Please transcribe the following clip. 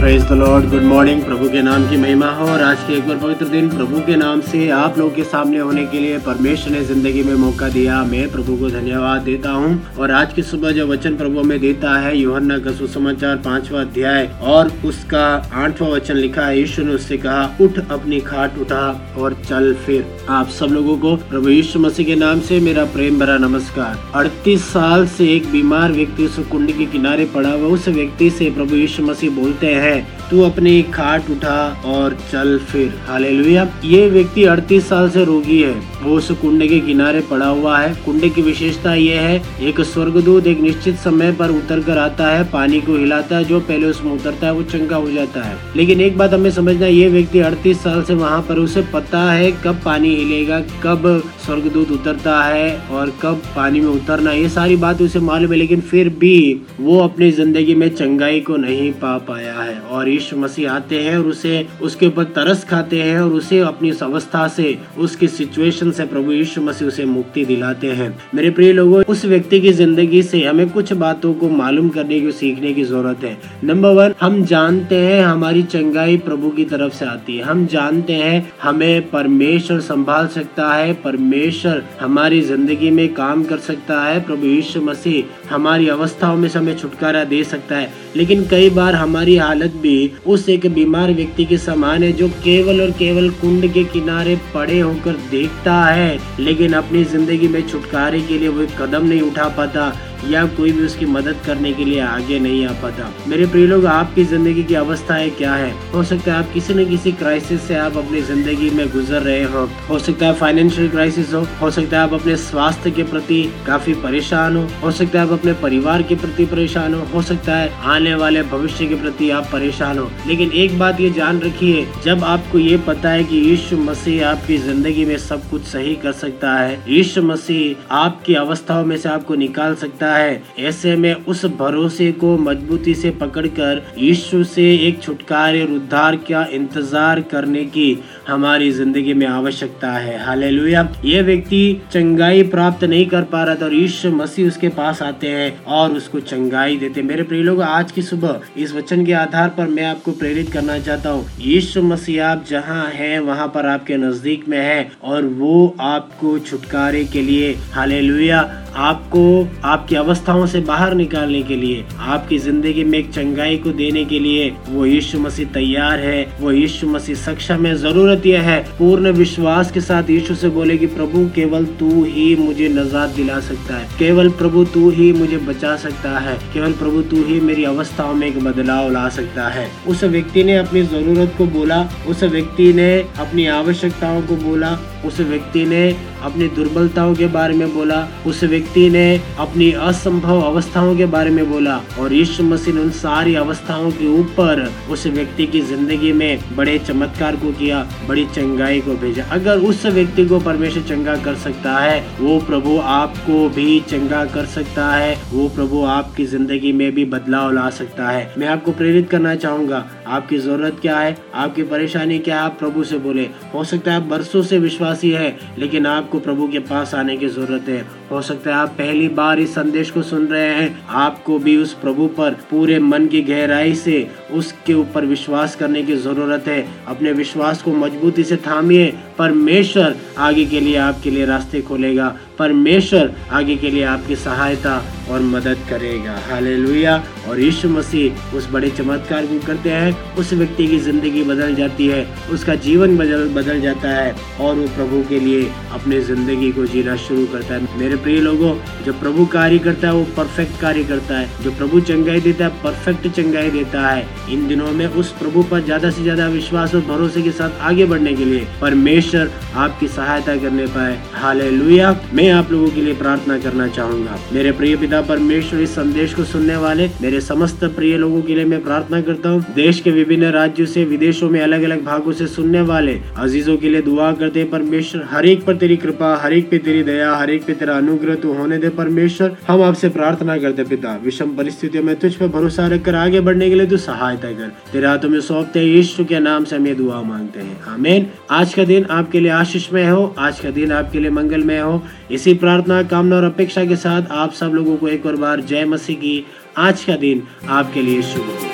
Praise the Lord good morning प्रभु के नाम की महिमा हो और आज के एक बार पवित्र दिन प्रभु के नाम से आप लोगों के सामने होने के लिए परमेश्वर ने ज़िंदगी में मौका दिया। मैं प्रभु को धन्यवाद देता हूँ और आज की सुबह जो वचन प्रभु में देता है, योहन्ना का सुसमाचार पांचवा अध्याय और उसका आठवां वचन लिखा है। यीशु ने उससे कहा, उठ अपनी खाट उठा और चल फिर। आप सब लोगों को प्रभु यीशु मसीह के नाम से मेरा प्रेम भरा नमस्कार। अड़तीस साल से एक बीमार व्यक्ति उस कुंड के किनारे पड़ा हुआ उस व्यक्ति से प्रभु यीशु मसीह बोलते हैं तू अपनी खाट उठा और चल फिर। हालेलुया। ये व्यक्ति 38 साल से रोगी है। वो उस कुंडे के किनारे पड़ा हुआ है। कुंडे की विशेषता ये है, एक स्वर्गदूत एक निश्चित समय पर उतर कर आता है, पानी को हिलाता है, जो पहले उसमें उतरता है, वो चंगा हो जाता है। लेकिन एक बात हमें समझना ये व्यक्ति अड़तीस साल से वहाँ पर, उसे पता है कब पानी हिलेगा, कब स्वर्गदूत उतरता है और कब पानी में उतरना ये सारी बात उसे मालूम है, लेकिन फिर भी वो अपनी ज़िंदगी में चंगाई को नहीं पा पाया है। और यीशु मसीह आते हैं और उसे, उसके ऊपर तरस खाते हैं और उसे अपनी उस अवस्था से, उसकी सिचुएशन से प्रभु यीशु मसीह उसे मुक्ति दिलाते हैं। मेरे प्रिय लोगों, उस व्यक्ति की ज़िंदगी से हमें कुछ बातों को मालूम करने की, सीखने की ज़रूरत है। नंबर वन हम जानते हैं हमारी चंगाई प्रभु की तरफ़ से आती है। हम जानते हैं हमें परमेश्वर संभाल सकता है, परमेश्वर हमारी ज़िंदगी में काम कर सकता है, प्रभु यीशु मसीह हमारी अवस्थाओं में से हमें छुटकारा दे सकता है। लेकिन कई बार हमारी हालत भी उस एक बीमार व्यक्ति के समान है जो केवल और केवल कुंड के किनारे पड़े होकर देखता है, लेकिन अपनी ज़िंदगी में छुटकारे के लिए वो कदम नहीं उठा पाता। या कोई भी उसकी मदद करने के लिए आगे नहीं आ पाता। मेरे प्रिय लोग, आपकी ज़िंदगी की अवस्थाएँ क्या है? हो सकता है आप किसी न किसी क्राइसिस से आप अपनी ज़िंदगी में गुजर रहे हो। हो सकता है फाइनेंशियल क्राइसिस हो हो सकता है आप अपने स्वास्थ्य के प्रति काफ़ी परेशान हो। हो सकता है आप अपने परिवार के प्रति परेशान हो। हो सकता है आने वाले भविष्य के प्रति आप परेशान हो। लेकिन एक बात ये जान रखिए, जब आपको ये पता है कि यीशु मसीह आपकी ज़िंदगी में सब कुछ सही कर सकता है, यीशु मसीह आपकी अवस्थाओं में से आपको निकाल सकता है ऐसे में उस भरोसे को मजबूती से पकड़कर यीशु से एक छुटकारे और उद्धार का इंतज़ार करने की हमारी ज़िंदगी में आवश्यकता है। हालेलुया। ये व्यक्ति चंगाई प्राप्त नहीं कर पा रहा था और यीशु मसीह उसके पास आते हैं और उसको चंगाई देते मेरे प्रिय लोग, आज की सुबह इस वचन के आधार पर मैं आपको प्रेरित करना चाहता हूँ। यीशु मसीह आप जहाँ हैं, वहाँ पर आपके नज़दीक में है और वो आपको छुटकारे के लिए, हालेलुया आपको आपकी अवस्थाओं से बाहर निकालने के लिए, आपकी ज़िंदगी में एक चंगाई को देने के लिए वो यीशु मसीह तैयार है, वो यीशु मसीह सक्षम है ज़रूरत यह है। पूर्ण विश्वास के साथ यीशु से बोले कि प्रभु, केवल तू ही मुझे नजात दिला सकता है। केवल प्रभु, तू ही मुझे बचा सकता है। केवल प्रभु, तू ही मेरी अवस्थाओं में एक बदलाव ला सकता है। उस व्यक्ति ने अपनी ज़रूरत को बोला, उस व्यक्ति ने अपनी आवश्यकताओं को बोला, उस व्यक्ति ने अपनी दुर्बलताओं के बारे में बोला। उस व्यक्ति ने अपनी असंभव अवस्थाओं के बारे में बोला और यीशु मसीह उन सारी अवस्थाओं के ऊपर उस व्यक्ति की ज़िंदगी में बड़े चमत्कार को किया, बड़ी चंगाई को भेजा। अगर उस व्यक्ति को परमेश्वर चंगा कर सकता है, वो प्रभु आपको भी चंगा कर सकता है, वो प्रभु आपकी ज़िंदगी में भी बदलाव ला सकता है। मैं आपको प्रेरित करना चाहूँगा, आपकी ज़रूरत क्या है, आपकी परेशानी क्या है, आप प्रभु से बोले। हो सकता है आप बरसों से विश्वासी है, लेकिन आपको प्रभु के पास आने की ज़रूरत है। हो सकता है आप पहली बार इस संदेश को सुन रहे हैं। आपको भी उस प्रभु पर पूरे मन की गहराई से उसके ऊपर विश्वास करने की ज़रूरत है। अपने विश्वास को मजबूती से थामिए। परमेश्वर आगे के लिए आपके लिए रास्ते खोलेगा। परमेश्वर आगे के लिए आपकी सहायता और मदद करेगा। हालेलुया। और यीशु मसीह उस बड़े चमत्कार को करते हैं। उस व्यक्ति की ज़िंदगी बदल जाती है। उसका जीवन बदल बदल जाता है। और वो प्रभु के लिए अपने ज़िंदगी को जीना शुरू करता है। मेरे प्रिय लोगों, जो प्रभु कार्य करता है, वो परफेक्ट कार्य करता है। जो प्रभु चंगाई देता है, परफेक्ट चंगाई देता है। इन दिनों में उस प्रभु पर ज़्यादा से ज़्यादा विश्वास और भरोसे के साथ आगे बढ़ने के लिए परमेश्वर आपकी सहायता करने पाए। हाले मैं आप लोगों के लिए प्रार्थना करना चाहूँगा। मेरे प्रिय पिता, परमेश्वर इस संदेश को सुनने वाले, मेरे समस्त प्रिय लोगों के लिए मैं प्रार्थना करता हूँ। देश के विभिन्न राज्यों से, विदेशों में अलग अलग भागों से सुनने वाले, अजीजों के लिए दुआ करते परमेश्वर। हर एक पर तेरी कृपा, हर एक पे तेरी दया, हर एक पे तेरा अनुग्रह तू होने दे परमेश्वर। हम आपसे प्रार्थना करते पिता। विषम परिस्थितियों में तुझ पर भरोसा रखकर आगे बढ़ने के लिए तू सहायता कर तेरे हाथों में सौंपते हैं यीशु के नाम से हम ये दुआ मांगते हैं। आमीन। आज का दिन आपके लिए आशीषमय हो, आज का दिन आपके लिए मंगलमय हो। इसी प्रार्थना, कामना और अपेक्षा के साथ आप सब लोगों को एक और बार जय मसीह की। आज का दिन आपके लिए शुभ हो।